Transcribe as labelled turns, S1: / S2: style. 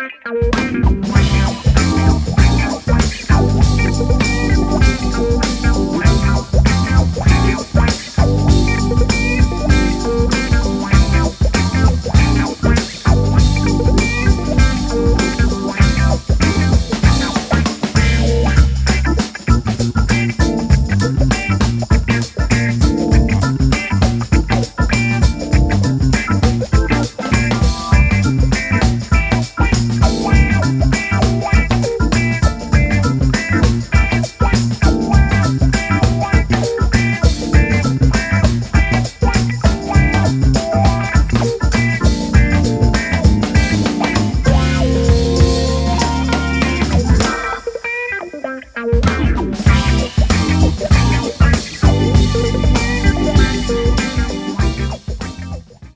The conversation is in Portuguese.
S1: Música Yeah.